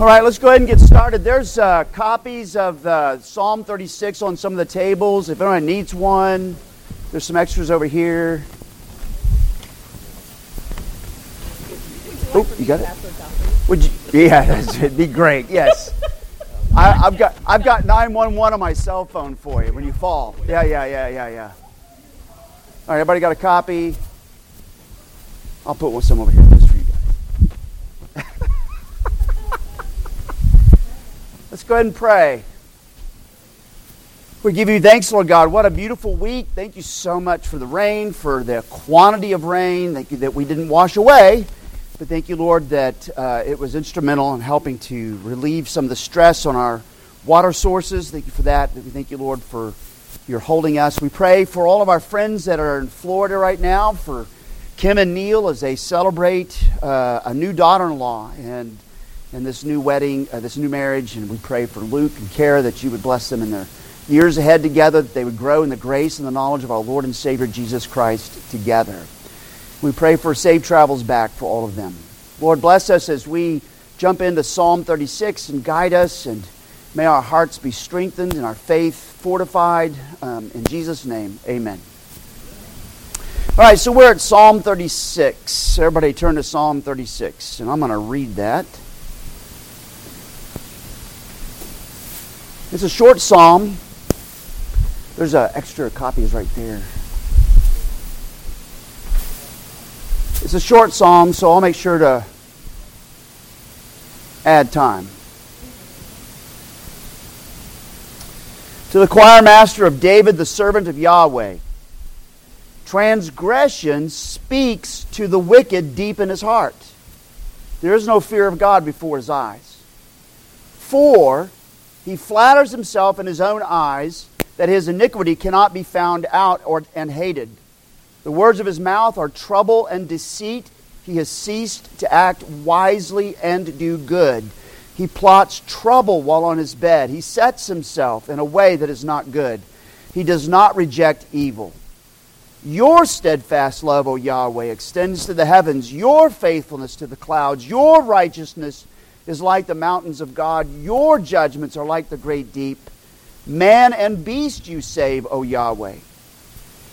All right, let's go ahead and get started. There's uh, copies of uh, Psalm 36 on some of the tables. If anyone needs one, there's some extras over here. Oh, you got it. Would you? Yeah, it'd be great. Yes, I, have got I've got 911 on my cell phone for you when you fall. Yeah, yeah, yeah, yeah, yeah. All right, everybody got a copy? I'll put one some over here. Let's go ahead and pray. We give you thanks, Lord God. What a beautiful week. Thank you so much for the rain, for the quantity of rain. Thank you that we didn't wash away. But thank you, Lord, that uh, it was instrumental in helping to relieve some of the stress on our water sources. Thank you for that. We thank you, Lord, for your holding us. We pray for all of our friends that are in Florida right now, for Kim and Neil as they celebrate uh, a new daughter in law. And in this new wedding, uh, this new marriage, and we pray for Luke and Kara that you would bless them in their years ahead together, that they would grow in the grace and the knowledge of our Lord and Savior Jesus Christ together. We pray for safe travels back for all of them. Lord, bless us as we jump into Psalm 36 and guide us, and may our hearts be strengthened and our faith fortified. Um, in Jesus' name, amen. All right, so we're at Psalm 36. Everybody turn to Psalm 36, and I'm going to read that. It's a short psalm. There's a extra copies right there. It's a short psalm, so I'll make sure to add time. To the choir master of David, the servant of Yahweh. Transgression speaks to the wicked deep in his heart. There is no fear of God before his eyes. For he flatters himself in his own eyes that his iniquity cannot be found out or, and hated. The words of his mouth are trouble and deceit. He has ceased to act wisely and do good. He plots trouble while on his bed. He sets himself in a way that is not good. He does not reject evil. Your steadfast love, O Yahweh, extends to the heavens, your faithfulness to the clouds, your righteousness is like the mountains of God. Your judgments are like the great deep. Man and beast you save, O Yahweh.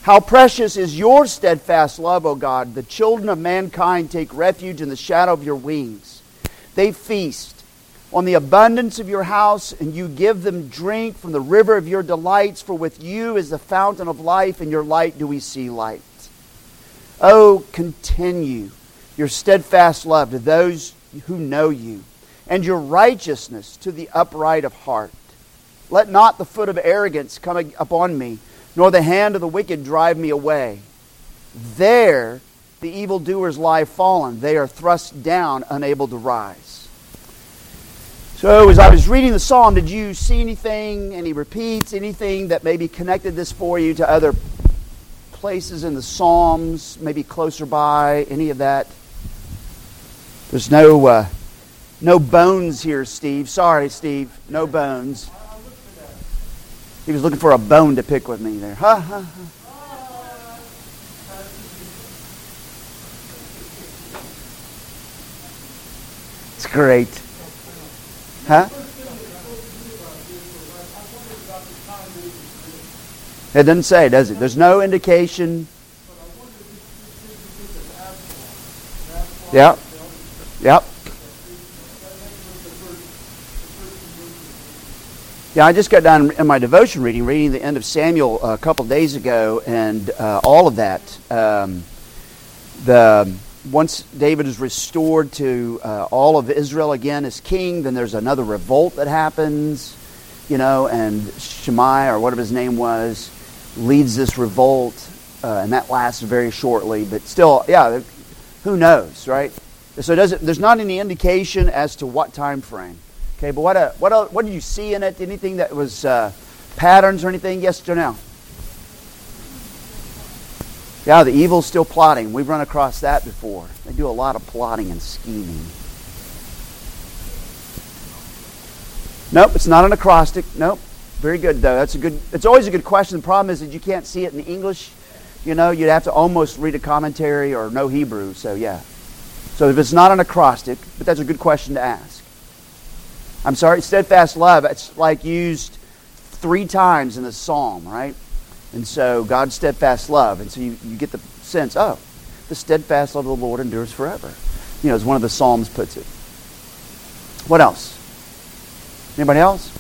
How precious is your steadfast love, O God. The children of mankind take refuge in the shadow of your wings. They feast on the abundance of your house, and you give them drink from the river of your delights, for with you is the fountain of life, and your light do we see light. Oh, continue your steadfast love to those who know you and your righteousness to the upright of heart. Let not the foot of arrogance come upon me, nor the hand of the wicked drive me away. There the evildoers lie fallen. They are thrust down, unable to rise. So, as I was reading the psalm, did you see anything, any repeats, anything that maybe connected this for you to other places in the psalms, maybe closer by, any of that? There's no. Uh, no bones here, Steve. Sorry, Steve. No bones. He was looking for a bone to pick with me there. Ha ha. It's great. Huh? It doesn't say, does it? There's no indication. Yep. Yep. Yeah, I just got done in my devotion reading, reading the end of Samuel a couple days ago, and uh, all of that. Um, the once David is restored to uh, all of Israel again as king, then there's another revolt that happens, you know, and Shimei or whatever his name was leads this revolt, uh, and that lasts very shortly. But still, yeah, who knows, right? So there's not any indication as to what time frame. Okay, but what, uh, what, uh, what did you see in it? Anything that was uh, patterns or anything? Yes or no? Yeah, the evil's still plotting. We've run across that before. They do a lot of plotting and scheming. Nope, it's not an acrostic. Nope. Very good though. That's a good. It's always a good question. The problem is that you can't see it in English. You know, you'd have to almost read a commentary or know Hebrew. So yeah. So if it's not an acrostic, but that's a good question to ask. I'm sorry, steadfast love. It's like used three times in the psalm, right? And so God's steadfast love. And so you, you get the sense, oh, the steadfast love of the Lord endures forever. You know, as one of the Psalms puts it. What else? Anybody else?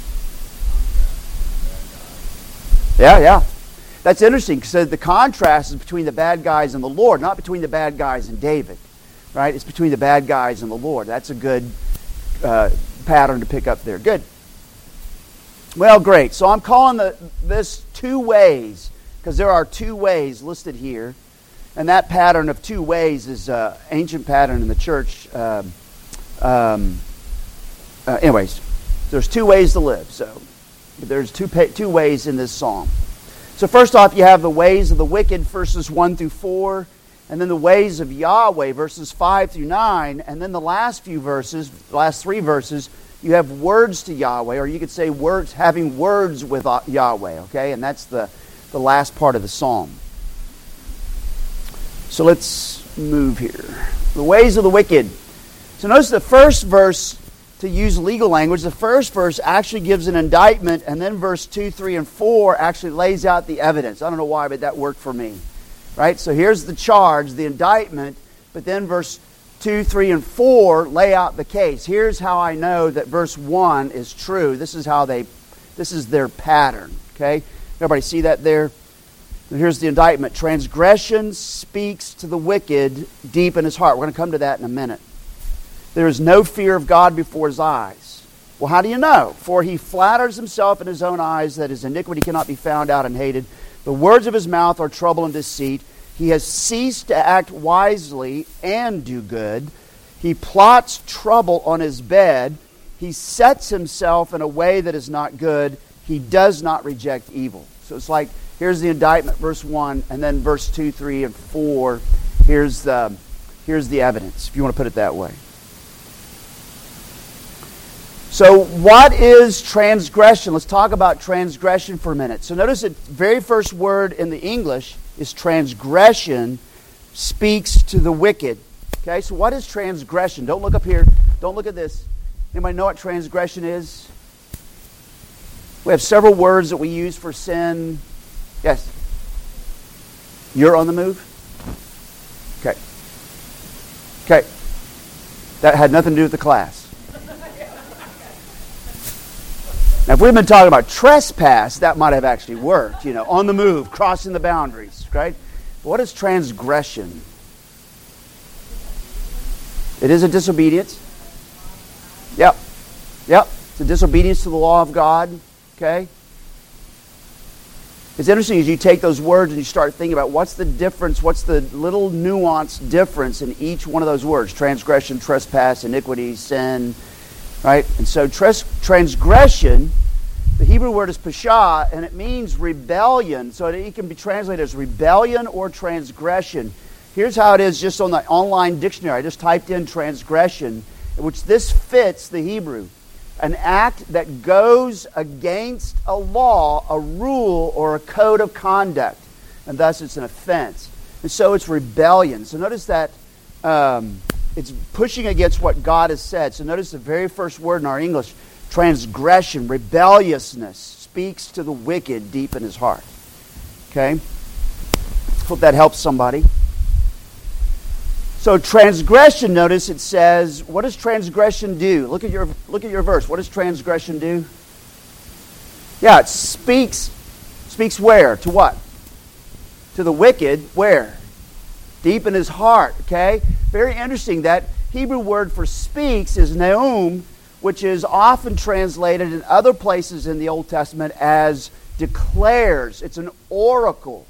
Yeah, yeah. That's interesting because uh, the contrast is between the bad guys and the Lord, not between the bad guys and David. Right? It's between the bad guys and the Lord. That's a good uh, pattern to pick up there. Good. Well, great. So I'm calling the, this two ways because there are two ways listed here. And that pattern of two ways is an uh, ancient pattern in the church. Um, um, uh, anyways, there's two ways to live. So there's two, two ways in this psalm. So first off, you have the ways of the wicked, verses 1 through 4, and then the ways of Yahweh, verses 5 through 9, and then the last few verses, last three verses, you have words to Yahweh, or you could say words, having words with uh, Yahweh, okay? And that's the, the last part of the psalm. So let's move here. The ways of the wicked. So notice the first verse, to use legal language, the first verse actually gives an indictment, and then verse 2, 3, and 4 actually lays out the evidence. I don't know why, but that worked for me. Right? So here's the charge, the indictment, but then verse 2, 3, and 4 lay out the case. Here's how I know that verse 1 is true. This is how they, this is their pattern. Okay? Everybody see that there? Here's the indictment. Transgression speaks to the wicked deep in his heart. We're going to come to that in a minute. There is no fear of God before his eyes. Well, how do you know? For he flatters himself in his own eyes that his iniquity cannot be found out and hated. The words of his mouth are trouble and deceit. He has ceased to act wisely and do good. He plots trouble on his bed. He sets himself in a way that is not good. He does not reject evil. So it's like here's the indictment, verse 1, and then verse 2, 3, and 4. Here's the, here's the evidence, if you want to put it that way. So, what is transgression? Let's talk about transgression for a minute. So, notice the very first word in the English is transgression speaks to the wicked. Okay, so what is transgression? Don't look up here. Don't look at this. Anybody know what transgression is? We have several words that we use for sin. Yes. You're on the move? Okay. Okay. That had nothing to do with the class. Now, if we'd been talking about trespass, that might have actually worked, you know, on the move, crossing the boundaries, right? But what is transgression? It is a disobedience. Yep. Yep. It's a disobedience to the law of God, okay? It's interesting as you take those words and you start thinking about what's the difference, what's the little nuanced difference in each one of those words transgression, trespass, iniquity, sin, Right? And so trans- transgression, the Hebrew word is pasha, and it means rebellion. So it can be translated as rebellion or transgression. Here's how it is just on the online dictionary. I just typed in transgression, which this fits the Hebrew. An act that goes against a law, a rule, or a code of conduct. And thus it's an offense. And so it's rebellion. So notice that um, it's pushing against what God has said. So notice the very first word in our English transgression, rebelliousness, speaks to the wicked deep in his heart. Okay? Hope that helps somebody. So transgression, notice it says, what does transgression do? Look at your look at your verse. What does transgression do? Yeah, it speaks speaks where? To what? To the wicked, where? Deep in his heart, okay? Very interesting. That Hebrew word for speaks is neum, which is often translated in other places in the Old Testament as declares. It's an oracle.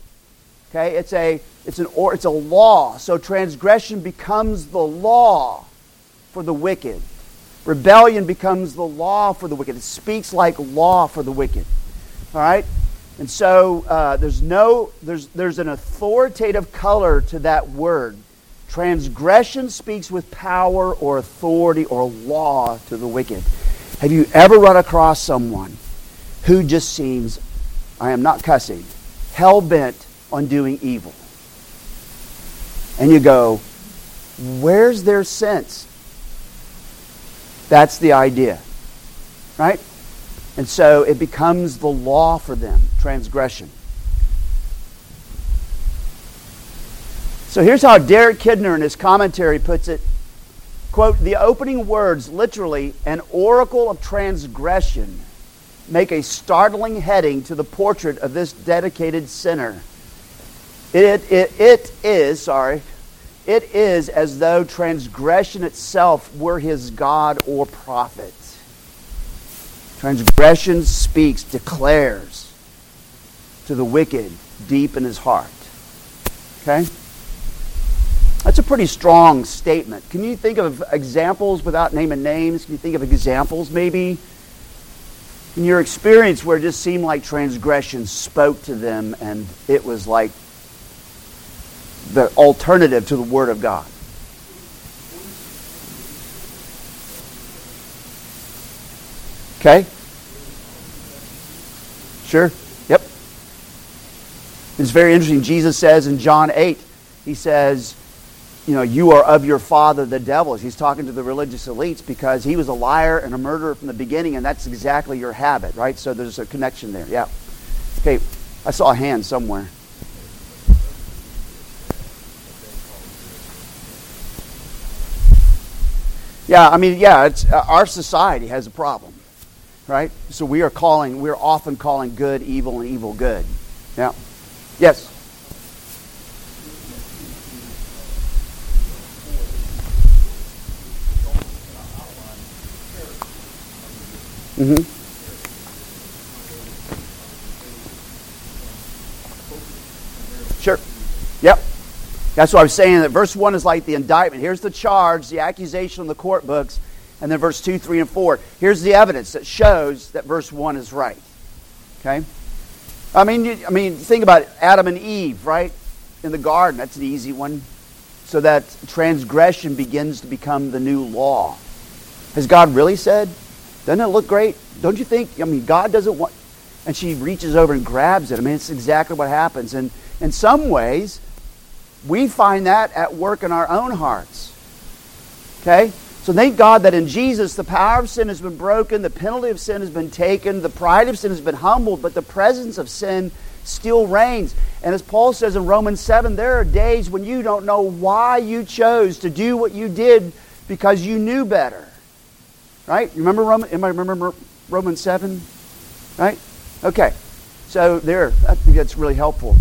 Okay? It's a it's an or, it's a law. So transgression becomes the law for the wicked. Rebellion becomes the law for the wicked. It speaks like law for the wicked. All right? And so uh, there's no there's there's an authoritative color to that word. Transgression speaks with power or authority or law to the wicked. Have you ever run across someone who just seems, I am not cussing, hell bent on doing evil? And you go, where's their sense? That's the idea. Right? And so it becomes the law for them, transgression. So here's how Derek Kidner in his commentary puts it quote, the opening words, literally, an oracle of transgression, make a startling heading to the portrait of this dedicated sinner. It, it, it is, sorry, it is as though transgression itself were his God or prophet. Transgression speaks, declares to the wicked deep in his heart. Okay? That's a pretty strong statement. Can you think of examples without naming names? Can you think of examples maybe in your experience where it just seemed like transgression spoke to them and it was like the alternative to the Word of God. Okay? Sure? Yep. It's very interesting. Jesus says in John 8, he says, you know, you are of your father, the devil. He's talking to the religious elites because he was a liar and a murderer from the beginning, and that's exactly your habit, right? So there's a connection there. Yeah. Okay, I saw a hand somewhere. Yeah, I mean, yeah, it's, uh, our society has a problem, right? So we are calling, we're often calling good evil and evil good. Yeah. Yes. Mm-hmm. Sure. Yep. That's what I was saying. That verse 1 is like the indictment. Here's the charge, the accusation in the court books. And then verse 2, 3, and 4. Here's the evidence that shows that verse 1 is right. Okay? I mean, you, I mean, think about it. Adam and Eve, right? In the garden. That's an easy one. So that transgression begins to become the new law. Has God really said? Doesn't it look great? Don't you think? I mean, God doesn't want. And she reaches over and grabs it. I mean, it's exactly what happens. And in some ways, we find that at work in our own hearts. Okay? So thank God that in Jesus the power of sin has been broken, the penalty of sin has been taken, the pride of sin has been humbled, but the presence of sin still reigns. And as Paul says in Romans 7, there are days when you don't know why you chose to do what you did because you knew better. Right? You remember Roman, anybody remember Romans 7? Right? Okay. So there, I think that's really helpful.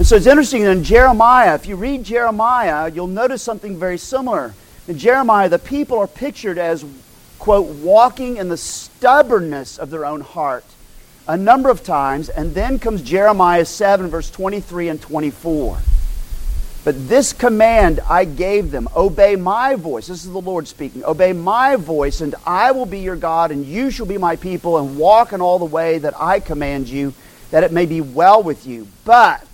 And so it's interesting in Jeremiah, if you read Jeremiah, you'll notice something very similar. In Jeremiah, the people are pictured as, quote, walking in the stubbornness of their own heart a number of times. And then comes Jeremiah 7, verse 23 and 24. But this command I gave them obey my voice. This is the Lord speaking. Obey my voice, and I will be your God, and you shall be my people, and walk in all the way that I command you, that it may be well with you. But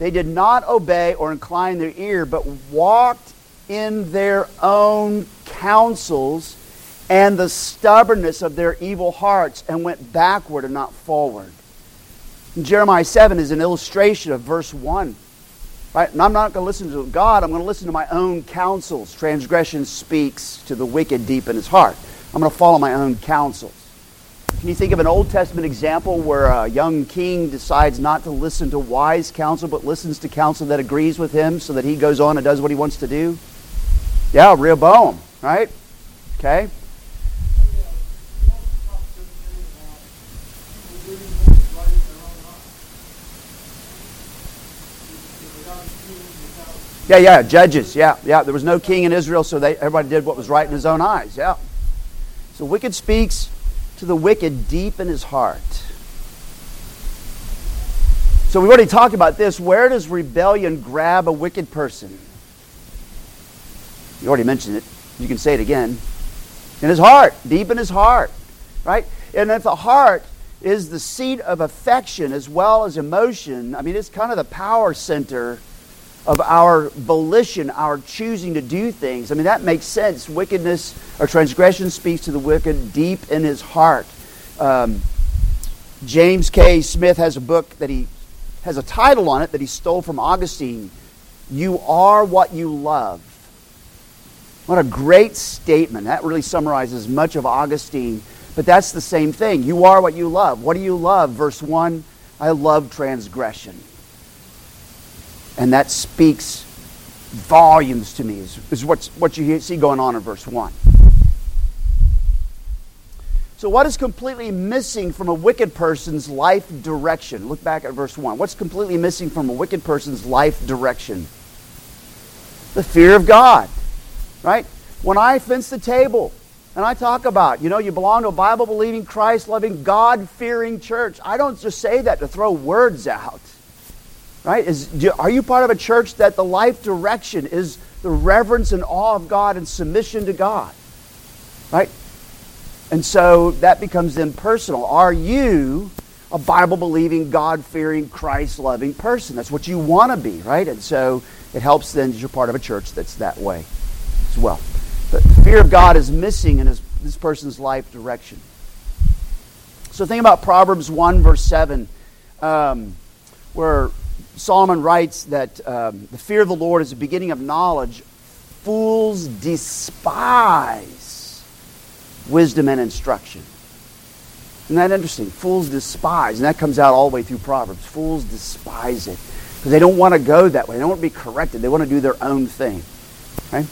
they did not obey or incline their ear, but walked in their own counsels and the stubbornness of their evil hearts and went backward and not forward. And Jeremiah 7 is an illustration of verse 1. Right? And I'm not going to listen to God, I'm going to listen to my own counsels. Transgression speaks to the wicked deep in his heart. I'm going to follow my own counsels. Can you think of an Old Testament example where a young king decides not to listen to wise counsel, but listens to counsel that agrees with him so that he goes on and does what he wants to do? Yeah, Rehoboam, right? Okay. Yeah, yeah, judges. Yeah, yeah. There was no king in Israel, so they, everybody did what was right in his own eyes. Yeah. So wicked speaks to the wicked deep in his heart. So we've already talked about this. Where does rebellion grab a wicked person? You already mentioned it. You can say it again. In his heart, deep in his heart, right? And if the heart is the seat of affection as well as emotion, I mean, it's kind of the power center of our volition, our choosing to do things. I mean, that makes sense. Wickedness or transgression speaks to the wicked deep in his heart. Um, James K. Smith has a book that he has a title on it that he stole from Augustine You Are What You Love. What a great statement. That really summarizes much of Augustine. But that's the same thing. You are what you love. What do you love? Verse 1 I love transgression. And that speaks volumes to me, is, is what's, what you see going on in verse 1. So, what is completely missing from a wicked person's life direction? Look back at verse 1. What's completely missing from a wicked person's life direction? The fear of God, right? When I fence the table and I talk about, you know, you belong to a Bible believing, Christ loving, God fearing church, I don't just say that to throw words out, right? Is, are you part of a church that the life direction is the reverence and awe of God and submission to God, right? And so that becomes then personal. Are you a Bible believing, God fearing, Christ loving person? That's what you want to be, right? And so it helps then you're part of a church that's that way as well. But fear of God is missing in his, this person's life direction. So think about Proverbs 1, verse 7, um, where Solomon writes that um, the fear of the Lord is the beginning of knowledge. Fools despise wisdom and instruction. Isn't that interesting? Fools despise, and that comes out all the way through Proverbs. Fools despise it because they don't want to go that way. They don't want to be corrected. They want to do their own thing. Okay?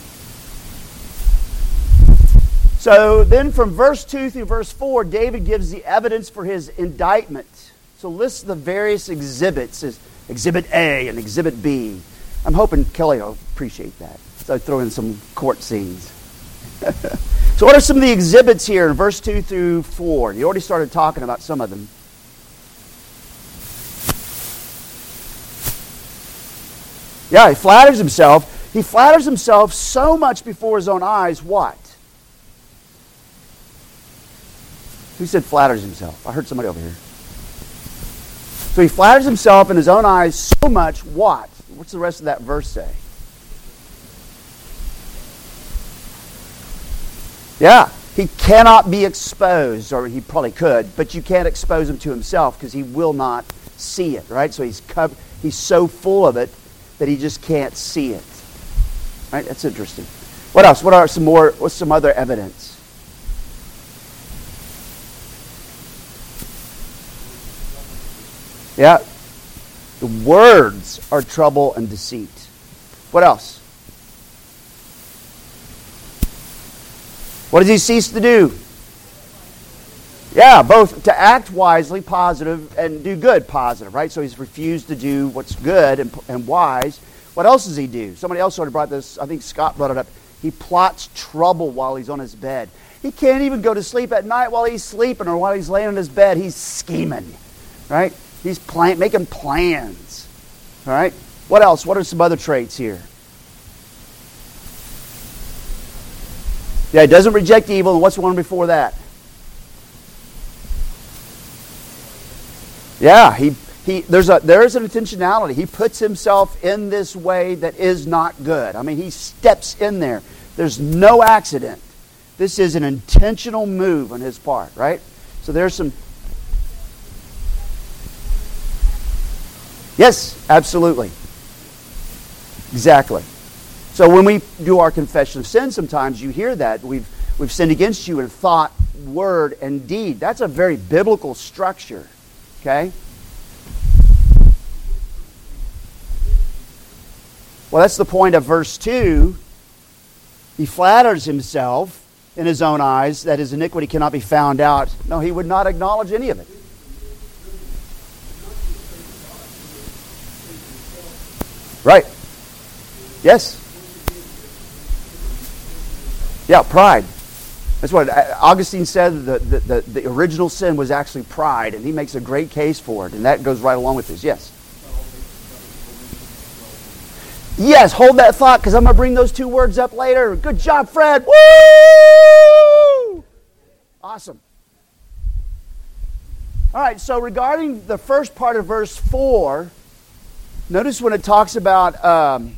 So then from verse 2 through verse 4, David gives the evidence for his indictment. So lists the various exhibits Exhibit A and Exhibit B. I'm hoping Kelly will appreciate that. So I throw in some court scenes. So, what are some of the exhibits here in verse 2 through 4? You already started talking about some of them. Yeah, he flatters himself. He flatters himself so much before his own eyes. What? Who said flatters himself? I heard somebody over here. So he flatters himself in his own eyes so much. What? What's the rest of that verse say? Yeah, he cannot be exposed, or he probably could, but you can't expose him to himself because he will not see it, right? So he's covered, he's so full of it that he just can't see it. Right? That's interesting. What else? What are some more? What's some other evidence? Yeah. The words are trouble and deceit. What else? What does he cease to do? Yeah, both to act wisely, positive, and do good, positive, right? So he's refused to do what's good and, and wise. What else does he do? Somebody else sort of brought this, I think Scott brought it up. He plots trouble while he's on his bed. He can't even go to sleep at night while he's sleeping or while he's laying on his bed. He's scheming, right? He's plan- making plans, all right? What else? What are some other traits here? Yeah, he doesn't reject evil. And what's the one before that? Yeah, he, he, there's, a, there's an intentionality. He puts himself in this way that is not good. I mean, he steps in there. There's no accident. This is an intentional move on his part, right? So there's some. Yes, absolutely. Exactly. So when we do our confession of sin, sometimes you hear that we've, we've sinned against you in thought, word, and deed. That's a very biblical structure. Okay? Well, that's the point of verse 2. He flatters himself in his own eyes that his iniquity cannot be found out. No, he would not acknowledge any of it. Right. Yes. Yeah, pride. That's what uh, Augustine said. The, the, the, the, original sin was actually pride, and he makes a great case for it, and that goes right along with this. Yes. Yes, hold that thought because I'm going to bring those two words up later. Good job, Fred. Woo! Awesome. All right, so regarding the first part of verse 4, notice when it talks about. Um,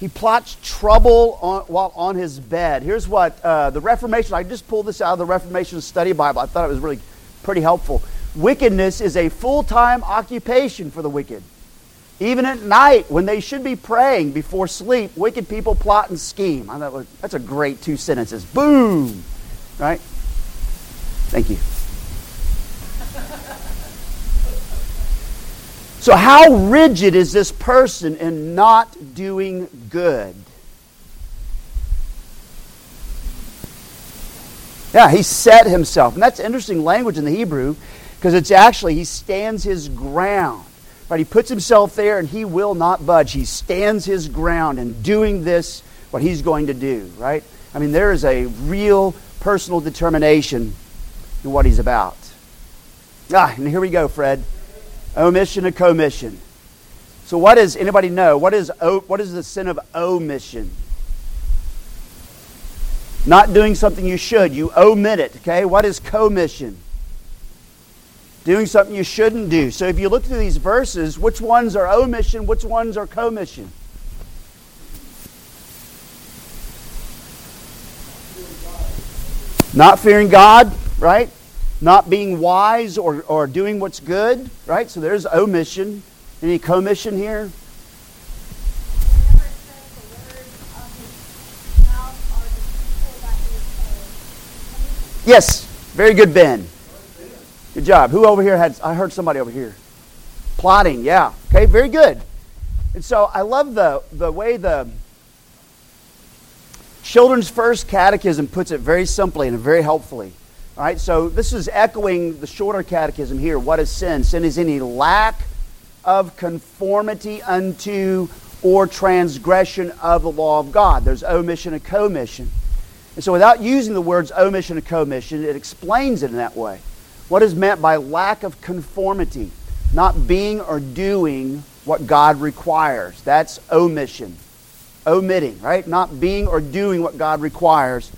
he plots trouble on, while on his bed. Here's what uh, the Reformation, I just pulled this out of the Reformation Study Bible. I thought it was really pretty helpful. Wickedness is a full time occupation for the wicked. Even at night, when they should be praying before sleep, wicked people plot and scheme. I thought that's a great two sentences. Boom! Right? Thank you. So, how rigid is this person in not doing good? Yeah, he set himself. And that's interesting language in the Hebrew because it's actually, he stands his ground. Right? He puts himself there and he will not budge. He stands his ground in doing this, what he's going to do, right? I mean, there is a real personal determination in what he's about. Ah, and here we go, Fred. Omission and commission. So, what is anybody know? What is what is the sin of omission? Not doing something you should. You omit it. Okay. What is commission? Doing something you shouldn't do. So, if you look through these verses, which ones are omission? Which ones are commission? Not fearing God, right? Not being wise or, or doing what's good, right? So there's omission. Any commission here? Yes, very good, Ben. Good job. Who over here had? I heard somebody over here. Plotting, yeah. Okay, very good. And so I love the the way the Children's First Catechism puts it very simply and very helpfully. All right, so this is echoing the shorter catechism here. What is sin? Sin is any lack of conformity unto or transgression of the law of God. There's omission and commission. And so, without using the words omission and commission, it explains it in that way. What is meant by lack of conformity? Not being or doing what God requires. That's omission. Omitting, right? Not being or doing what God requires.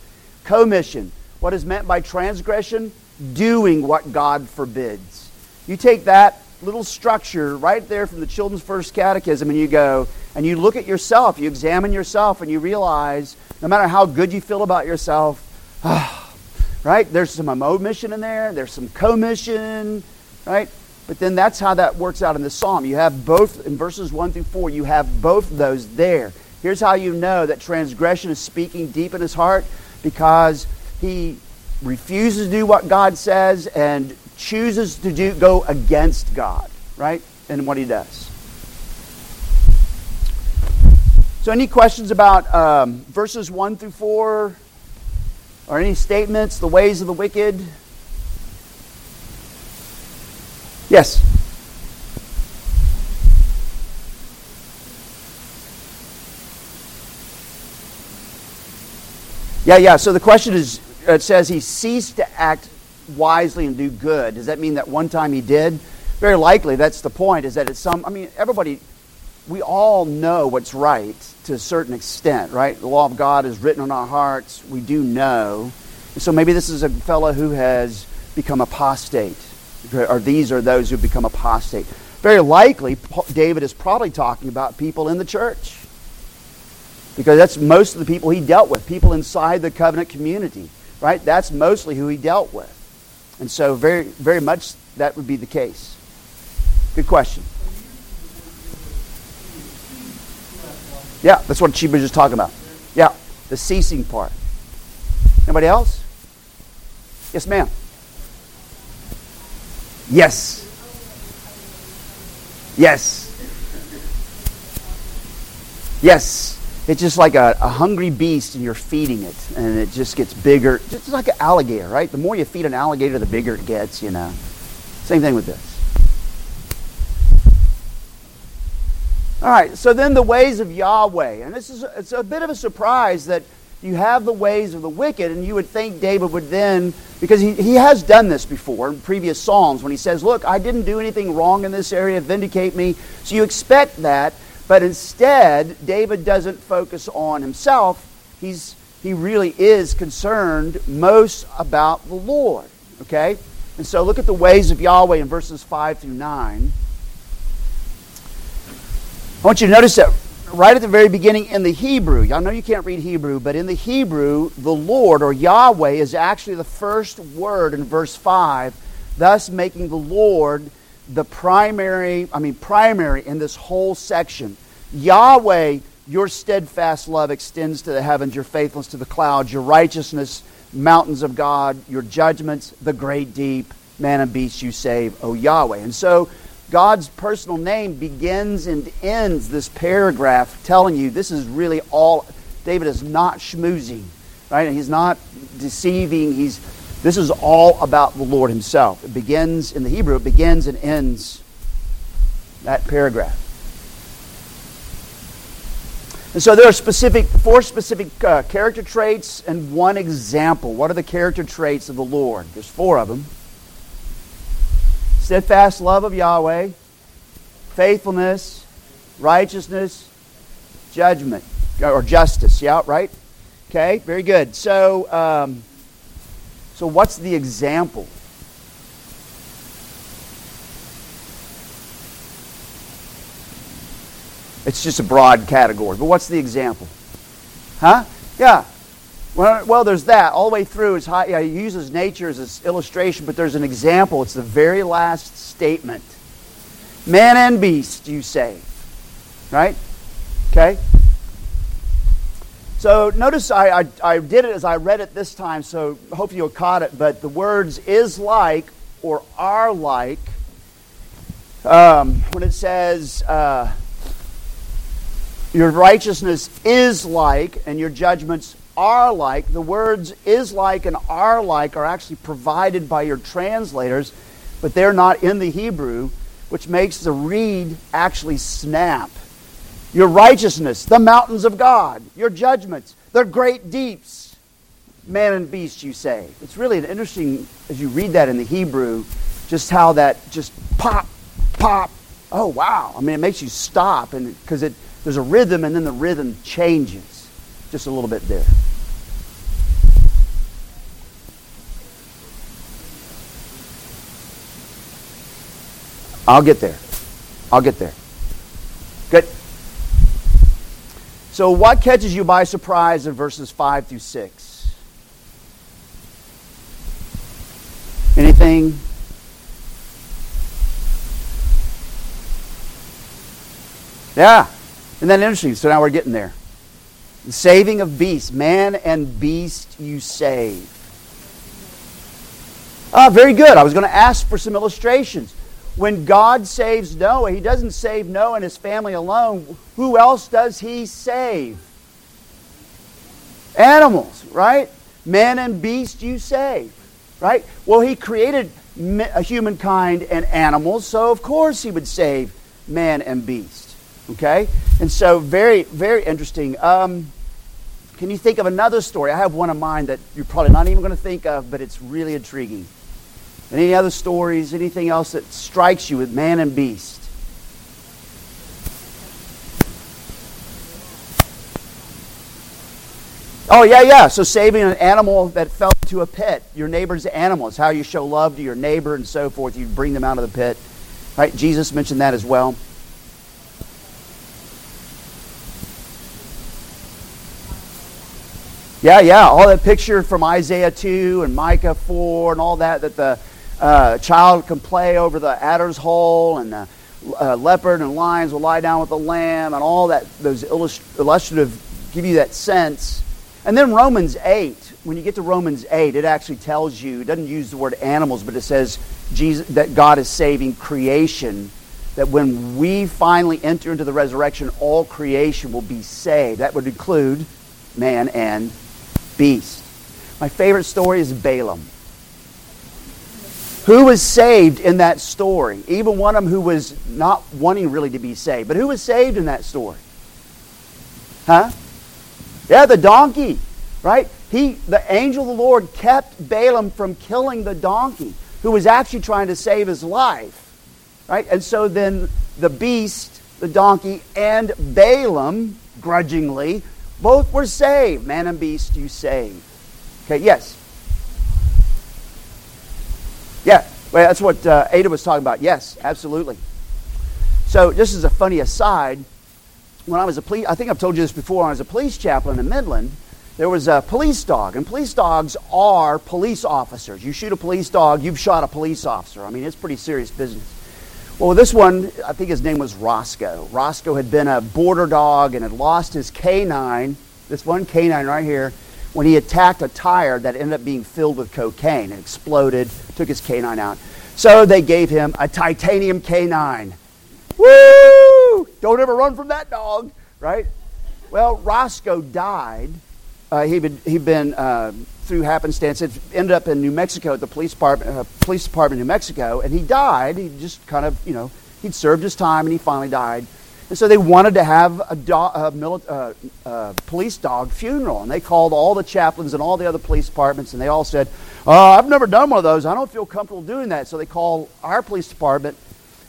Commission what is meant by transgression? Doing what God forbids. You take that little structure right there from the Children's First Catechism and you go and you look at yourself, you examine yourself, and you realize no matter how good you feel about yourself, right? There's some omission in there, there's some commission, right? But then that's how that works out in the psalm. You have both, in verses 1 through 4, you have both those there. Here's how you know that transgression is speaking deep in his heart because he refuses to do what God says and chooses to do go against God, right? And what he does. So, any questions about um, verses 1 through 4? Or any statements, the ways of the wicked? Yes. Yeah, yeah. So the question is Uh, it says he ceased to act wisely and do good. Does that mean that one time he did? Very likely, that's the point, is that it's some, I mean, everybody, we all know what's right to a certain extent, right? The law of God is written on our hearts. We do know. So maybe this is a fellow who has become apostate, or these are those who become apostate. Very likely, David is probably talking about people in the church because that's most of the people he dealt with, people inside the covenant community right? That's mostly who he dealt with. And so, very, very much that would be the case. Good question. Yeah, that's what she was just talking about. Yeah, the ceasing part. Anybody else? Yes, ma'am. Yes. Yes. Yes. It's just like a, a, hungry beast and you're feeding it, and it just gets bigger. Just like an alligator, right? The more you feed an alligator, the bigger it gets, you know. Same thing with this. All right, so then the ways of Yahweh. And this is it's a bit of a surprise that you have the ways of the wicked, and you would think David would then, because he, he has done this before in previous Psalms when he says, Look, I didn't do anything wrong in this area, vindicate me. So you expect that. But instead, David doesn't focus on himself. He's, he really is concerned most about the Lord. Okay? And so look at the ways of Yahweh in verses 5 through 9. I want you to notice that right at the very beginning in the Hebrew, y'all know you can't read Hebrew, but in the Hebrew, the Lord or Yahweh is actually the first word in verse 5, thus making the Lord the primary, I mean, primary in this whole section. Yahweh, your steadfast love extends to the heavens, your faithfulness to the clouds, your righteousness, mountains of God, your judgments, the great deep, man and beast you save, O Yahweh. And so God's personal name begins and ends this paragraph telling you this is really all, David is not schmoozing, right? He's not deceiving. He's, this is all about the Lord himself. It begins, in the Hebrew, it begins and ends that paragraph. And so there are specific, four specific uh, character traits and one example. What are the character traits of the Lord? There's four of them steadfast love of Yahweh, faithfulness, righteousness, judgment, or justice. Yeah, right? Okay, very good. So, um, so what's the example? It's just a broad category. But what's the example? Huh? Yeah. Well, well, there's that. All the way through, is high, yeah, he uses nature as an illustration, but there's an example. It's the very last statement. Man and beast you say. Right? Okay? So notice I, I, I, did it as I read it this time, so hopefully you caught it. But the words is like or are like, um, when it says, uh, your righteousness is like, and your judgments are like. The words is like and are like are actually provided by your translators, but they're not in the Hebrew, which makes the read actually snap. Your righteousness, the mountains of God, your judgments, the great deeps, man and beast you say. It's really an interesting, as you read that in the Hebrew, just how that just pop, pop. Oh, wow. I mean, it makes you stop and because it there's a rhythm, and then the rhythm changes just a little bit there. I'll get there. I'll get there. Good. So, what catches you by surprise in verses 5 through 6? Anything Yeah. Isn't that interesting? So now we're getting there. The saving of beasts. Man and beast you save. Ah, very good. I was going to ask for some illustrations. When God saves Noah, he doesn't save Noah and his family alone. Who else does he save? Animals, right? Man and beast you save, right? Well, he created humankind and animals, so of course he would save man and beast. Okay? And so, very, very interesting. Um, can you think of another story? I have one in mind that you're probably not even going to think of, but it's really intriguing. Any other stories, anything else that strikes you with man and beast? Oh, yeah, yeah. So saving an animal that fell into a pit. Your neighbor's animal is how you show love to your neighbor and so forth. You bring them out of the pit. Right? Jesus mentioned that as well. Yeah, yeah, all that picture from Isaiah 2 and Micah 4 and all that, that the uh, child can play over the adder's hole and the uh, leopard and lions will lie down with the lamb and all that, those illustrative, give you that sense. And then Romans 8, when you get to Romans 8, it actually tells you, it doesn't use the word animals, but it says Jesus, that God is saving creation. That when we finally enter into the resurrection, all creation will be saved. That would include man and beast. My favorite story is Balaam. Who was saved in that story? Even one of them who was not wanting really to be saved. But who was saved in that story? Huh? Yeah, the donkey, right? He, the angel of the Lord kept Balaam from killing the donkey, who was actually trying to save his life. Right? And so then the beast, the donkey, and Balaam, grudgingly, both were saved. Man and beast you save. Okay, yes. Yeah, well, that's what uh, Ada was talking about. Yes, absolutely. So, just as a funny aside, when I was a police, I think I've told you this before, I was a police chaplain in Midland, there was a police dog, and police dogs are police officers. You shoot a police dog, you've shot a police officer. I mean, it's pretty serious business. Well, this one, I think his name was Roscoe. Roscoe had been a border dog and had lost his canine, this one canine right here, when he attacked a tire that ended up being filled with cocaine and exploded, took his canine out. So they gave him a titanium canine. Woo! Don't ever run from that dog, right? Well, Roscoe died. Uh, he'd been, he'd been uh, through happenstance, it ended up in New Mexico at the police department, uh, police department in New Mexico, and he died. He just kind of, you know, he'd served his time and he finally died. And so they wanted to have a, do- a mili- uh, uh, police dog funeral, and they called all the chaplains and all the other police departments, and they all said, oh, "I've never done one of those. I don't feel comfortable doing that." So they called our police department,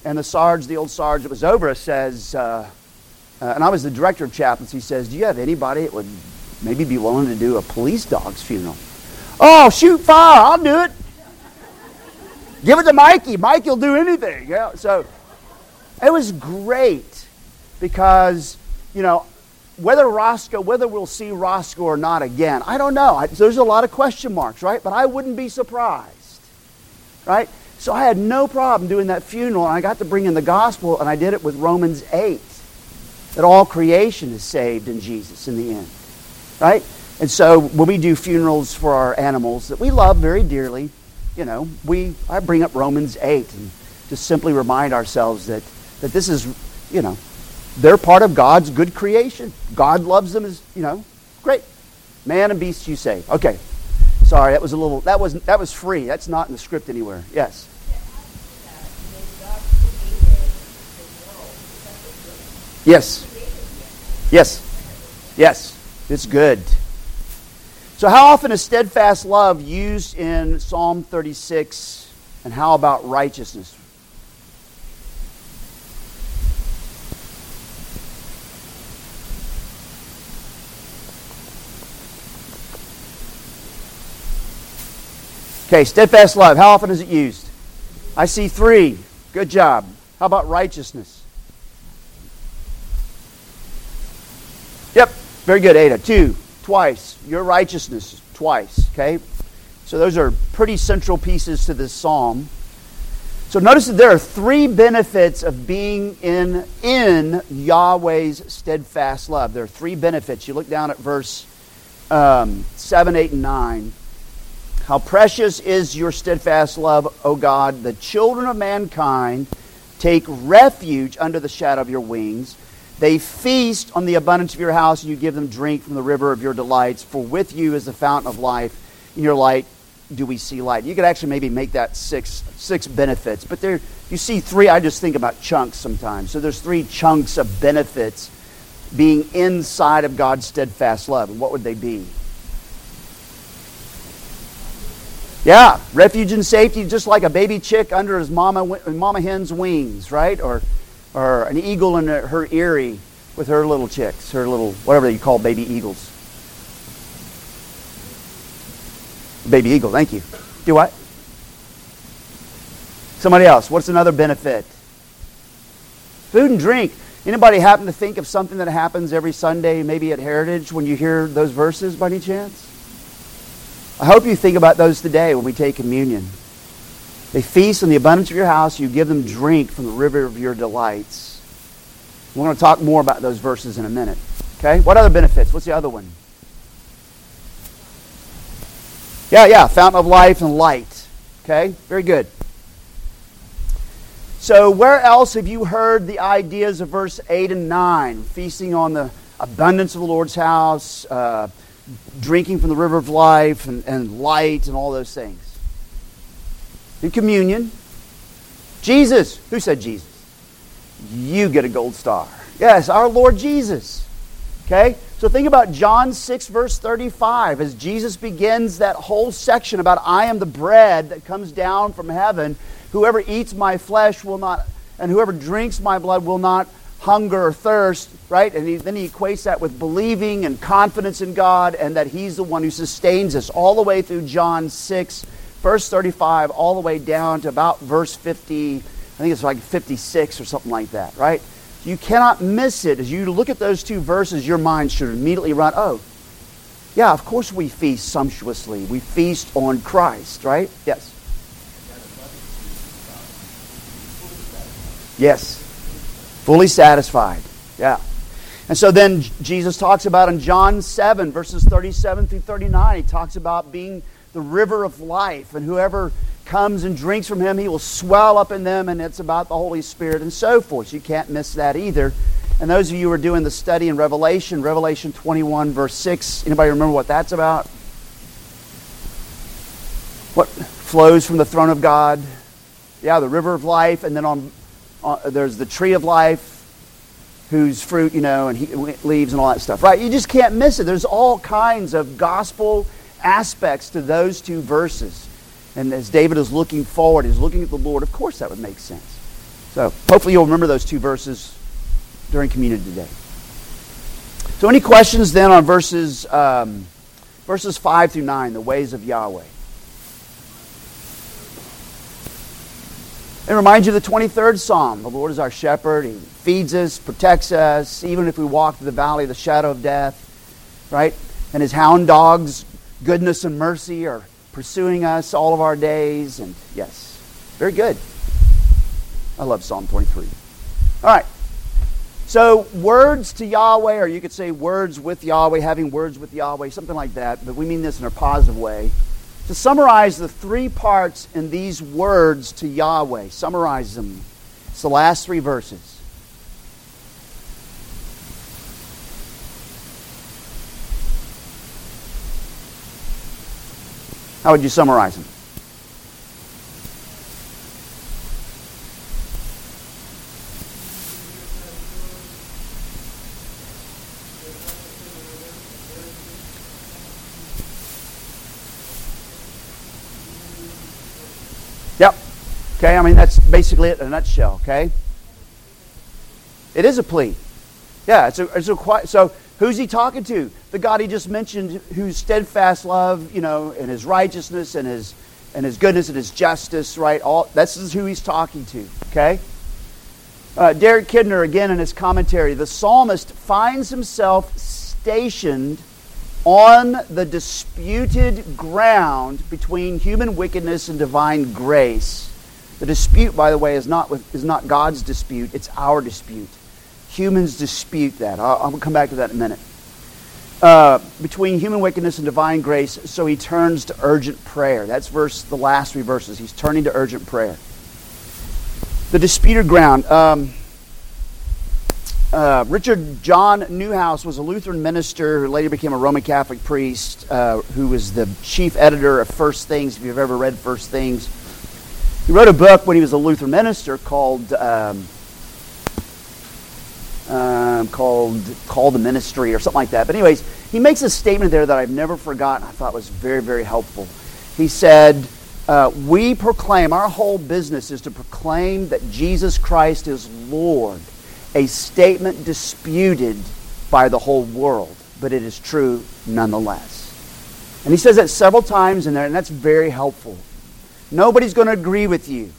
and the sarge, the old sarge that was over us, says, uh, uh, and I was the director of chaplains. He says, "Do you have anybody that would maybe be willing to do a police dog's funeral?" Oh, shoot fire! I'll do it. Give it to Mikey. Mikey will do anything. Yeah. So it was great because you know whether Roscoe, whether we'll see Roscoe or not again, I don't know. I, there's a lot of question marks, right? But I wouldn't be surprised, right? So I had no problem doing that funeral, and I got to bring in the gospel, and I did it with Romans 8 that all creation is saved in Jesus in the end, right? And so when we do funerals for our animals that we love very dearly, you know, we I bring up Romans 8 and just simply remind ourselves that, that this is, you know, they're part of God's good creation. God loves them as, you know, great. Man and beast you save. Okay. Sorry, that was a little that was that was free. That's not in the script anywhere. Yes. Yes. Yes. Yes. It's good. So, how often is steadfast love used in Psalm 36? And how about righteousness? Okay, steadfast love. How often is it used? I see three. Good job. How about righteousness? Yep, very good, Ada. Two, twice. Your righteousness, twice. Okay? So those are pretty central pieces to this psalm. So notice that there are three benefits of being in, in Yahweh's steadfast love. There are three benefits. You look down at verse um, 7, 8, and 9. How precious is your steadfast love, O God! The children of mankind take refuge under the shadow of your wings. They feast on the abundance of your house, and you give them drink from the river of your delights. For with you is the fountain of life. In your light do we see light. You could actually maybe make that six six benefits, but there you see three. I just think about chunks sometimes. So there's three chunks of benefits being inside of God's steadfast love. And what would they be? Yeah, refuge and safety, just like a baby chick under his mama, mama hen's wings, right? Or, or an eagle in her eyrie with her little chicks, her little, whatever you call baby eagles. Baby eagle, thank you. Do what? Somebody else. What's another benefit? Food and drink. Anybody happen to think of something that happens every Sunday, maybe at Heritage, when you hear those verses by any chance? I hope you think about those today when we take communion. They feast on the abundance of your house. You give them drink from the river of your delights. We're going to talk more about those verses in a minute. Okay? What other benefits? What's the other one? Yeah, yeah. Fountain of life and light. Okay? Very good. So, where else have you heard the ideas of verse 8 and 9? Feasting on the abundance of the Lord's house, uh, drinking from the river of life and, and light and all those things. In communion, Jesus. Who said Jesus? You get a gold star. Yes, our Lord Jesus. Okay? So think about John 6, verse 35, as Jesus begins that whole section about I am the bread that comes down from heaven. Whoever eats my flesh will not, and whoever drinks my blood will not hunger or thirst, right? And he, then he equates that with believing and confidence in God and that he's the one who sustains us all the way through John 6, verse 35, all the way down to about verse 50. I think it's like 56 or something like that, right? You cannot miss it. As you look at those two verses, your mind should immediately run, oh, yeah, of course we feast sumptuously. We feast on Christ, right? Yes. Yes. Fully satisfied. Yeah. And so then Jesus talks about in John 7, verses 37 through 39, he talks about being the river of life, and whoever comes and drinks from him, he will swell up in them, and it's about the Holy Spirit and so forth. You can't miss that either. And those of you who are doing the study in Revelation, Revelation 21, verse 6, anybody remember what that's about? What flows from the throne of God? Yeah, the river of life, and then on, on there's the tree of life, whose fruit, you know, and he, leaves and all that stuff, right? You just can't miss it. There's all kinds of gospel aspects to those two verses. And as David is looking forward, he's looking at the Lord, of course that would make sense. So hopefully you'll remember those two verses during community today. So any questions then on verses um, verses five through nine, the ways of Yahweh? It reminds you of the 23rd Psalm. The Lord is our shepherd. He feeds us, protects us, even if we walk through the valley of the shadow of death, right? And his hound dogs, goodness and mercy, are pursuing us all of our days. And yes, very good. I love Psalm 23. All right. So, words to Yahweh, or you could say words with Yahweh, having words with Yahweh, something like that, but we mean this in a positive way. To summarize the three parts in these words to Yahweh, summarize them. It's the last three verses. How would you summarize them? Yep. Okay, I mean, that's basically it in a nutshell, okay? It is a plea. Yeah, it's a, it's a quiet. So Who's he talking to? The God he just mentioned, whose steadfast love, you know, and his righteousness and his and his goodness and his justice, right? All this is who he's talking to. Okay. Uh, Derek Kidner again in his commentary, the psalmist finds himself stationed on the disputed ground between human wickedness and divine grace. The dispute, by the way, is not with, is not God's dispute; it's our dispute. Humans dispute that. I'll, I'll come back to that in a minute. Uh, between human wickedness and divine grace, so he turns to urgent prayer. That's verse the last three verses. He's turning to urgent prayer. The disputed ground. Um, uh, Richard John Neuhaus was a Lutheran minister who later became a Roman Catholic priest, uh, who was the chief editor of First Things. If you've ever read First Things, he wrote a book when he was a Lutheran minister called. Um, um, called Call the Ministry or something like that. But, anyways, he makes a statement there that I've never forgotten. I thought was very, very helpful. He said, uh, We proclaim, our whole business is to proclaim that Jesus Christ is Lord, a statement disputed by the whole world, but it is true nonetheless. And he says that several times in there, and that's very helpful. Nobody's going to agree with you.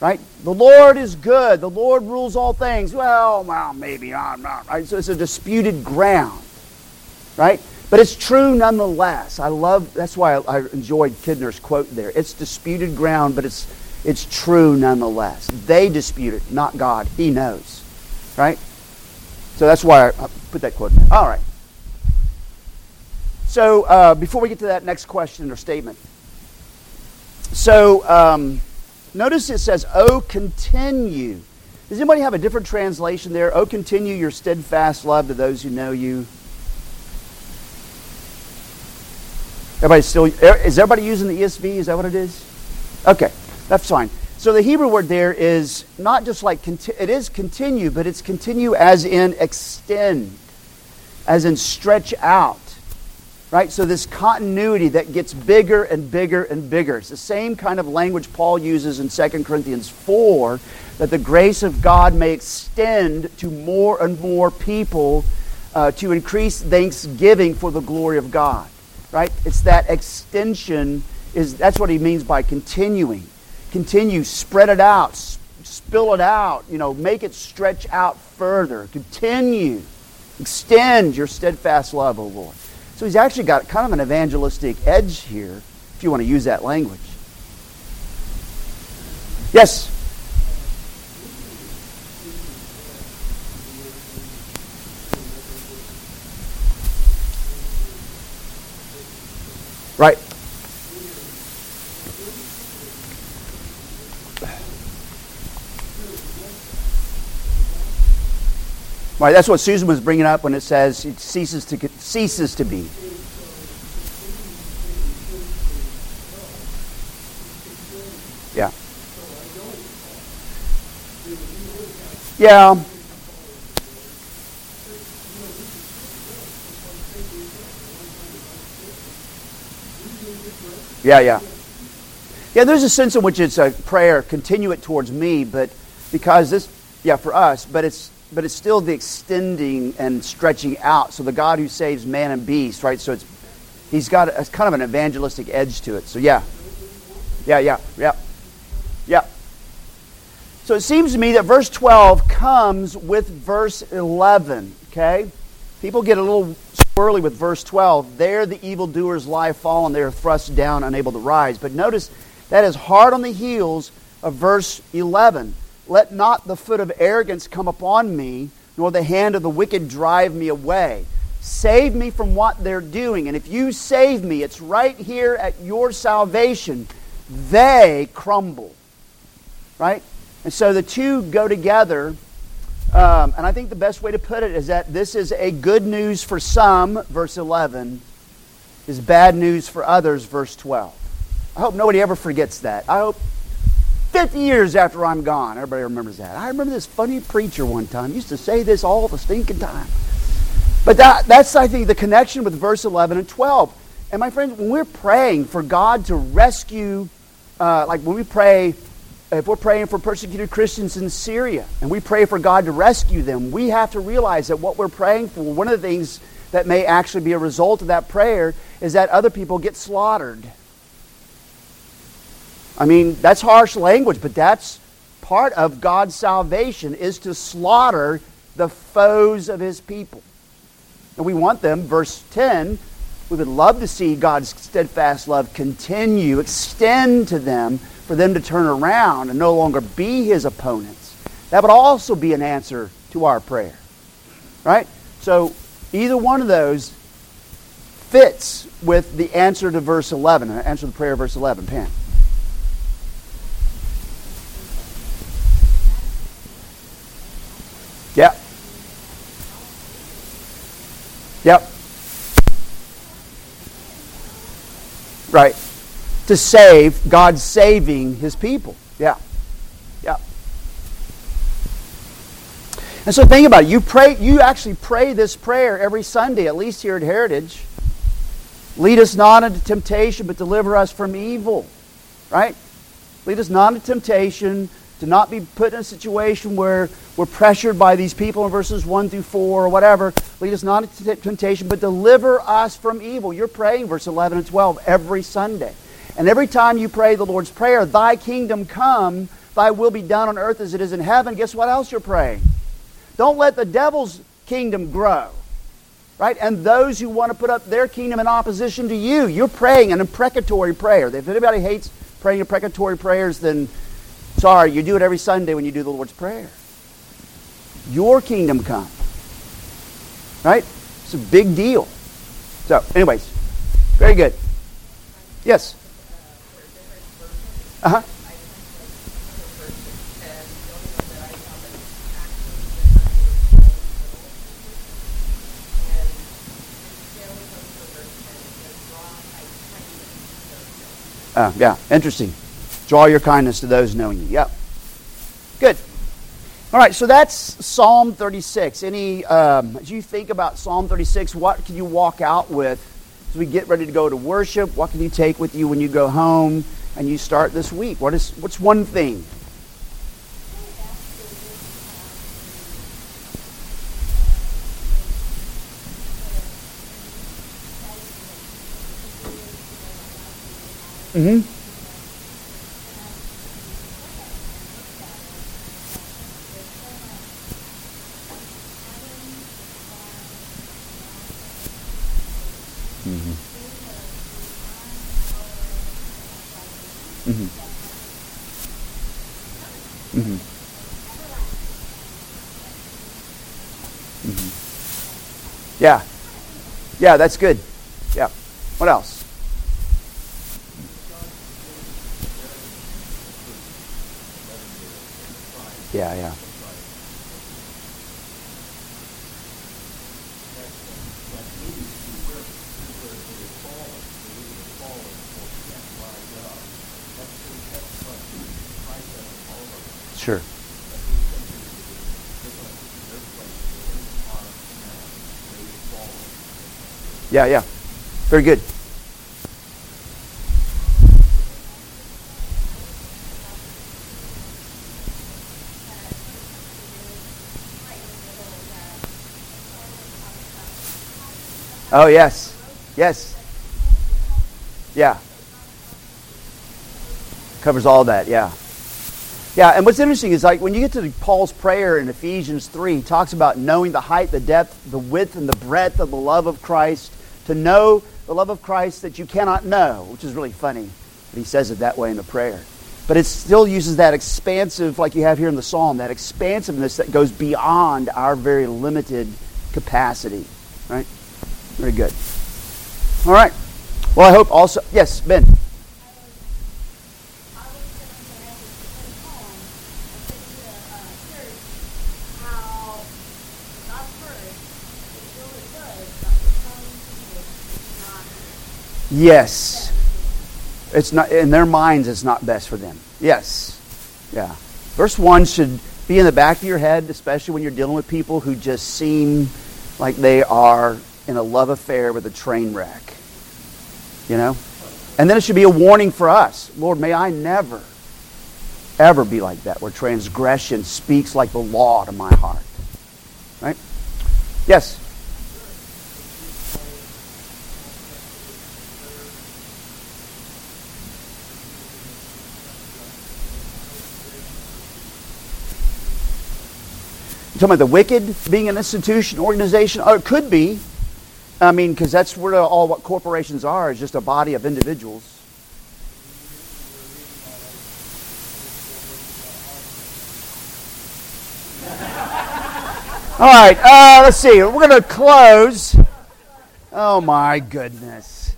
Right? The Lord is good. The Lord rules all things. Well, well, maybe I'm not right? So it's a disputed ground. Right? But it's true nonetheless. I love, that's why I, I enjoyed Kidner's quote there. It's disputed ground, but it's, it's true nonetheless. They dispute it, not God. He knows. Right? So that's why I, I put that quote in there. All right. So uh, before we get to that next question or statement, so um, Notice it says, Oh, continue. Does anybody have a different translation there? Oh, continue your steadfast love to those who know you. Everybody still, er, is everybody using the ESV? Is that what it is? Okay, that's fine. So the Hebrew word there is not just like, it is continue, but it's continue as in extend, as in stretch out. Right? So, this continuity that gets bigger and bigger and bigger. It's the same kind of language Paul uses in 2 Corinthians 4 that the grace of God may extend to more and more people uh, to increase thanksgiving for the glory of God. Right? It's that extension, is that's what he means by continuing. Continue, spread it out, spill it out, you know, make it stretch out further. Continue. Extend your steadfast love, O Lord. So he's actually got kind of an evangelistic edge here, if you want to use that language. Yes? Right. Right, that's what Susan was bringing up when it says it ceases to ceases to be. Yeah. Yeah. Yeah, yeah. Yeah, there's a sense in which it's a prayer, continue it towards me, but because this, yeah, for us, but it's but it's still the extending and stretching out. So the God who saves man and beast, right? So it's he's got a, kind of an evangelistic edge to it. So yeah, yeah, yeah, yeah, yeah. So it seems to me that verse 12 comes with verse 11. Okay, people get a little squirrely with verse 12. There the evildoers lie fallen; they are thrust down, unable to rise. But notice that is hard on the heels of verse 11 let not the foot of arrogance come upon me, nor the hand of the wicked drive me away. Save me from what they're doing. And if you save me, it's right here at your salvation. They crumble. Right? And so the two go together. Um, and I think the best way to put it is that this is a good news for some, verse 11, is bad news for others, verse 12. I hope nobody ever forgets that. I hope 50 years after I'm gone. Everybody remembers that. I remember this funny preacher one time used to say this all the stinking time. But that, that's, I think, the connection with verse 11 and 12. And my friends, when we're praying for God to rescue, uh, like when we pray, if we're praying for persecuted Christians in Syria and we pray for God to rescue them, we have to realize that what we're praying for, one of the things that may actually be a result of that prayer, is that other people get slaughtered. I mean, that's harsh language, but that's part of God's salvation is to slaughter the foes of his people. And we want them, verse 10, we would love to see God's steadfast love continue, extend to them for them to turn around and no longer be his opponents. That would also be an answer to our prayer. Right? So either one of those fits with the answer to verse 11, answer to the prayer verse 11. Pam. Yep. Yep. Right. To save, God saving his people. Yeah. Yeah. And so think about it. You pray you actually pray this prayer every Sunday, at least here at Heritage. Lead us not into temptation, but deliver us from evil. Right? Lead us not into temptation, to not be put in a situation where we're pressured by these people in verses 1 through 4 or whatever. Lead us not into temptation, but deliver us from evil. You're praying verse 11 and 12 every Sunday. And every time you pray the Lord's Prayer, Thy kingdom come, Thy will be done on earth as it is in heaven, guess what else you're praying? Don't let the devil's kingdom grow. Right? And those who want to put up their kingdom in opposition to you, you're praying an imprecatory prayer. If anybody hates praying imprecatory prayers, then Sorry, you do it every Sunday when you do the Lord's Prayer. Your kingdom come. Right? It's a big deal. So, anyways, very good. Yes? Uh huh. Uh, yeah, interesting. Draw your kindness to those knowing you. Yep. Good. All right, so that's Psalm 36. Any, um, as you think about Psalm 36, what can you walk out with as we get ready to go to worship? What can you take with you when you go home and you start this week? What is, what's one thing? Mm-hmm. Yeah, that's good. Yeah. What else? Yeah, yeah. Yeah, yeah. Very good. Oh, yes. Yes. Yeah. Covers all that, yeah. Yeah, and what's interesting is like when you get to Paul's prayer in Ephesians 3, he talks about knowing the height, the depth, the width, and the breadth of the love of Christ, to know the love of Christ that you cannot know, which is really funny that he says it that way in the prayer. But it still uses that expansive, like you have here in the psalm, that expansiveness that goes beyond our very limited capacity, right? Very good. All right. Well, I hope also. Yes, Ben. Yes. It's not in their minds it's not best for them. Yes. Yeah. Verse 1 should be in the back of your head, especially when you're dealing with people who just seem like they are in a love affair with a train wreck. You know? And then it should be a warning for us. Lord, may I never, ever be like that, where transgression speaks like the law to my heart. Right? Yes? Talking about the wicked being an institution, organization? Or it could be. I mean, because that's where all what corporations are, is just a body of individuals. All right, uh, let's see. We're going to close. Oh, my goodness.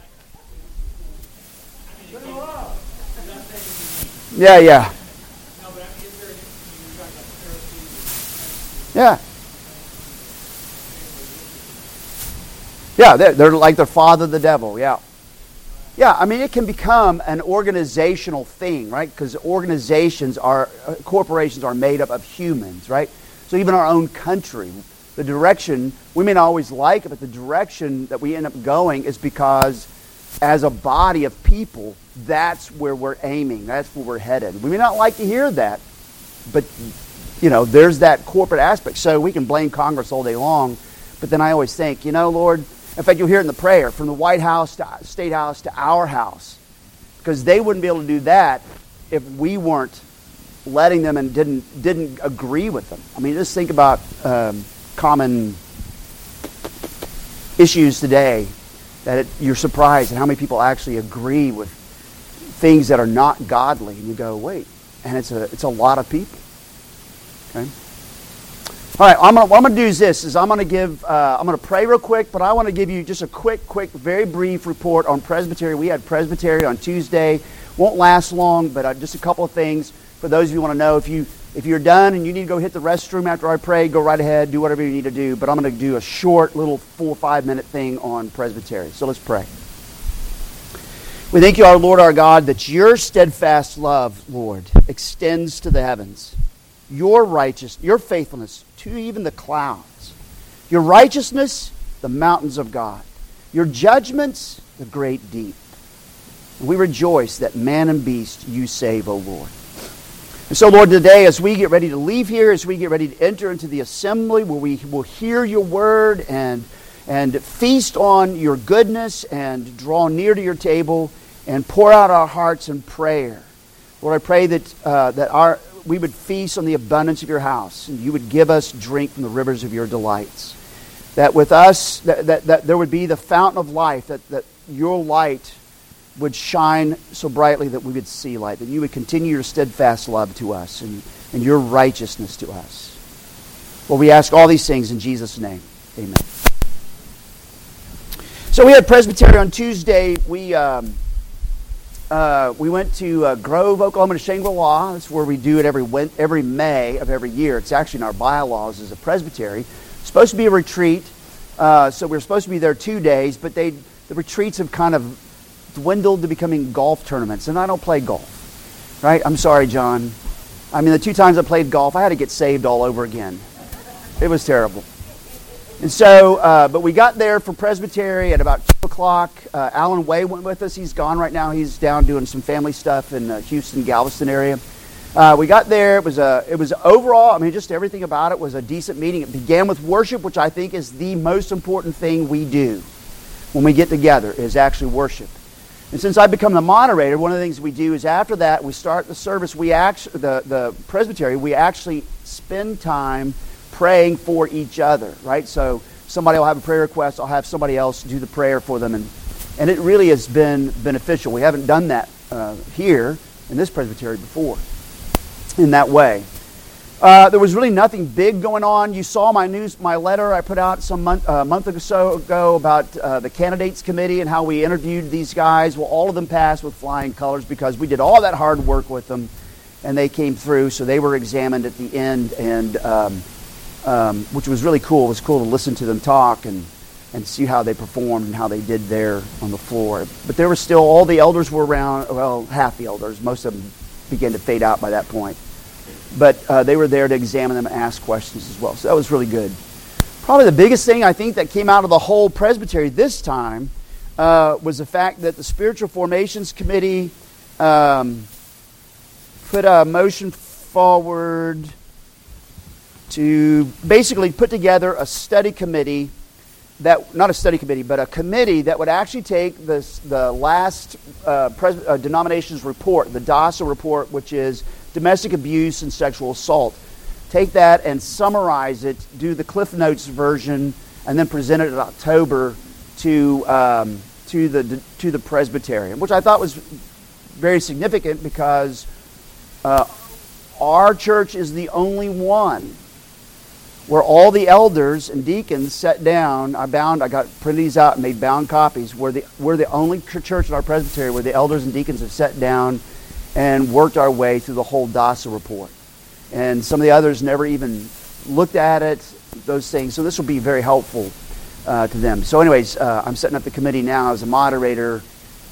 Yeah, yeah. Yeah. Yeah, they're, they're like their father, the devil. Yeah. Yeah, I mean, it can become an organizational thing, right? Because organizations are, uh, corporations are made up of humans, right? So even our own country, the direction, we may not always like it, but the direction that we end up going is because as a body of people, that's where we're aiming. That's where we're headed. We may not like to hear that, but you know, there's that corporate aspect. So we can blame Congress all day long, but then I always think, you know, Lord, in fact, you'll hear it in the prayer from the White House to State House to our house, because they wouldn't be able to do that if we weren't letting them and didn't didn't agree with them. I mean, just think about um, common issues today that it, you're surprised at how many people actually agree with things that are not godly, and you go, wait, and it's a it's a lot of people. Okay. All right, I'm gonna, what I'm going to do is this: is I'm going to give, uh, I'm going to pray real quick, but I want to give you just a quick, quick, very brief report on Presbytery. We had Presbytery on Tuesday. Won't last long, but uh, just a couple of things for those of you who want to know. If you if you're done and you need to go hit the restroom after I pray, go right ahead, do whatever you need to do. But I'm going to do a short, little four or five minute thing on Presbytery. So let's pray. We thank you, our Lord, our God, that your steadfast love, Lord, extends to the heavens your righteousness, your faithfulness to even the clouds. Your righteousness, the mountains of God. Your judgments, the great deep. We rejoice that man and beast you save, O Lord. And so, Lord, today, as we get ready to leave here, as we get ready to enter into the assembly where we will hear your word and, and feast on your goodness and draw near to your table and pour out our hearts in prayer. Lord, I pray that, uh, that our, we would feast on the abundance of your house, and you would give us drink from the rivers of your delights. That with us, that, that, that there would be the fountain of life, that, that your light would shine so brightly that we would see light, that you would continue your steadfast love to us and, and your righteousness to us. Well, we ask all these things in Jesus' name. Amen. So we had Presbytery on Tuesday. We. Um, uh, we went to uh, Grove, Oklahoma, to Shangri-La. That's where we do it every every May of every year. It's actually in our bylaws as a presbytery. It's supposed to be a retreat, uh, so we're supposed to be there two days, but they the retreats have kind of dwindled to becoming golf tournaments, and I don't play golf. Right? I'm sorry, John. I mean, the two times I played golf, I had to get saved all over again. It was terrible. And so, uh, but we got there for Presbytery at about 2 o'clock. Uh, Alan Way went with us. He's gone right now. He's down doing some family stuff in the Houston, Galveston area. Uh, we got there. It was a. It was overall. I mean, just everything about it was a decent meeting. It began with worship, which I think is the most important thing we do when we get together is actually worship. And since I've become the moderator, one of the things we do is after that we start the service. We actually the the presbytery. We actually spend time praying for each other, right? So somebody will have a prayer request, I'll have somebody else do the prayer for them, and, and it really has been beneficial. We haven't done that uh, here in this presbytery before in that way. Uh, there was really nothing big going on. You saw my news, my letter I put out some month, uh, month or so ago about uh, the candidates committee and how we interviewed these guys. Well, all of them passed with flying colors because we did all that hard work with them, and they came through. So they were examined at the end, and um, um, which was really cool. It was cool to listen to them talk and, and see how they performed and how they did there on the floor. But there were still, all the elders were around, well, half the elders. Most of them began to fade out by that point. But uh, they were there to examine them and ask questions as well. So that was really good. Probably the biggest thing I think that came out of the whole presbytery this time uh, was the fact that the Spiritual Formations Committee um, put a motion forward to basically put together a study committee that not a study committee, but a committee that would actually take this, the last uh, pres- uh, denomination's report, the DASA report, which is domestic abuse and sexual assault, take that and summarize it, do the Cliff Notes version, and then present it in October to um, to the to the Presbyterian, which I thought was very significant because uh, our church is the only one where all the elders and deacons sat down. I bound, I got printed these out and made bound copies. We're the, we're the only church in our presbytery where the elders and deacons have sat down and worked our way through the whole DASA report. And some of the others never even looked at it, those things. So this will be very helpful uh, to them. So, anyways, uh, I'm setting up the committee now as a moderator,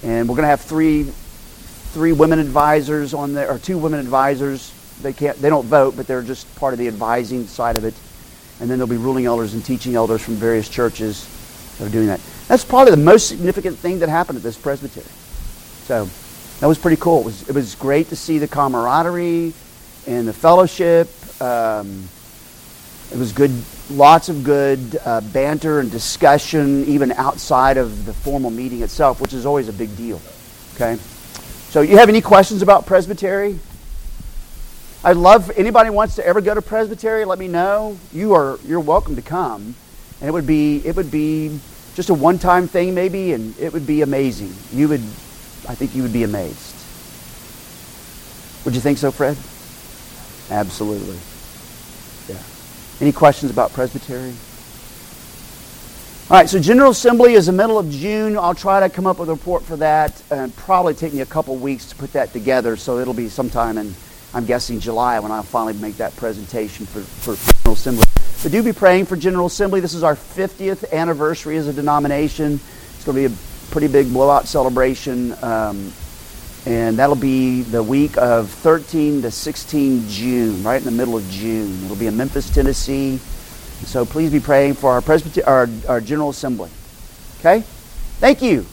and we're going to have three three women advisors on there, or two women advisors. They can't, they don't vote, but they're just part of the advising side of it and then there'll be ruling elders and teaching elders from various churches that are doing that. That's probably the most significant thing that happened at this presbytery. So that was pretty cool. It was, it was great to see the camaraderie and the fellowship. Um, it was good, lots of good uh, banter and discussion, even outside of the formal meeting itself, which is always a big deal. Okay? So, you have any questions about presbytery? I'd love anybody wants to ever go to Presbytery, let me know. You are you're welcome to come. And it would be it would be just a one-time thing maybe and it would be amazing. You would I think you would be amazed. Would you think so, Fred? Absolutely. Yeah. Any questions about Presbytery? All right, so General Assembly is the middle of June. I'll try to come up with a report for that and probably take me a couple weeks to put that together, so it'll be sometime in I'm guessing July when I'll finally make that presentation for, for General Assembly. But do be praying for General Assembly. This is our 50th anniversary as a denomination. It's going to be a pretty big blowout celebration. Um, and that'll be the week of 13 to 16 June, right in the middle of June. It'll be in Memphis, Tennessee. So please be praying for our, Presbyter- our, our General Assembly. Okay? Thank you.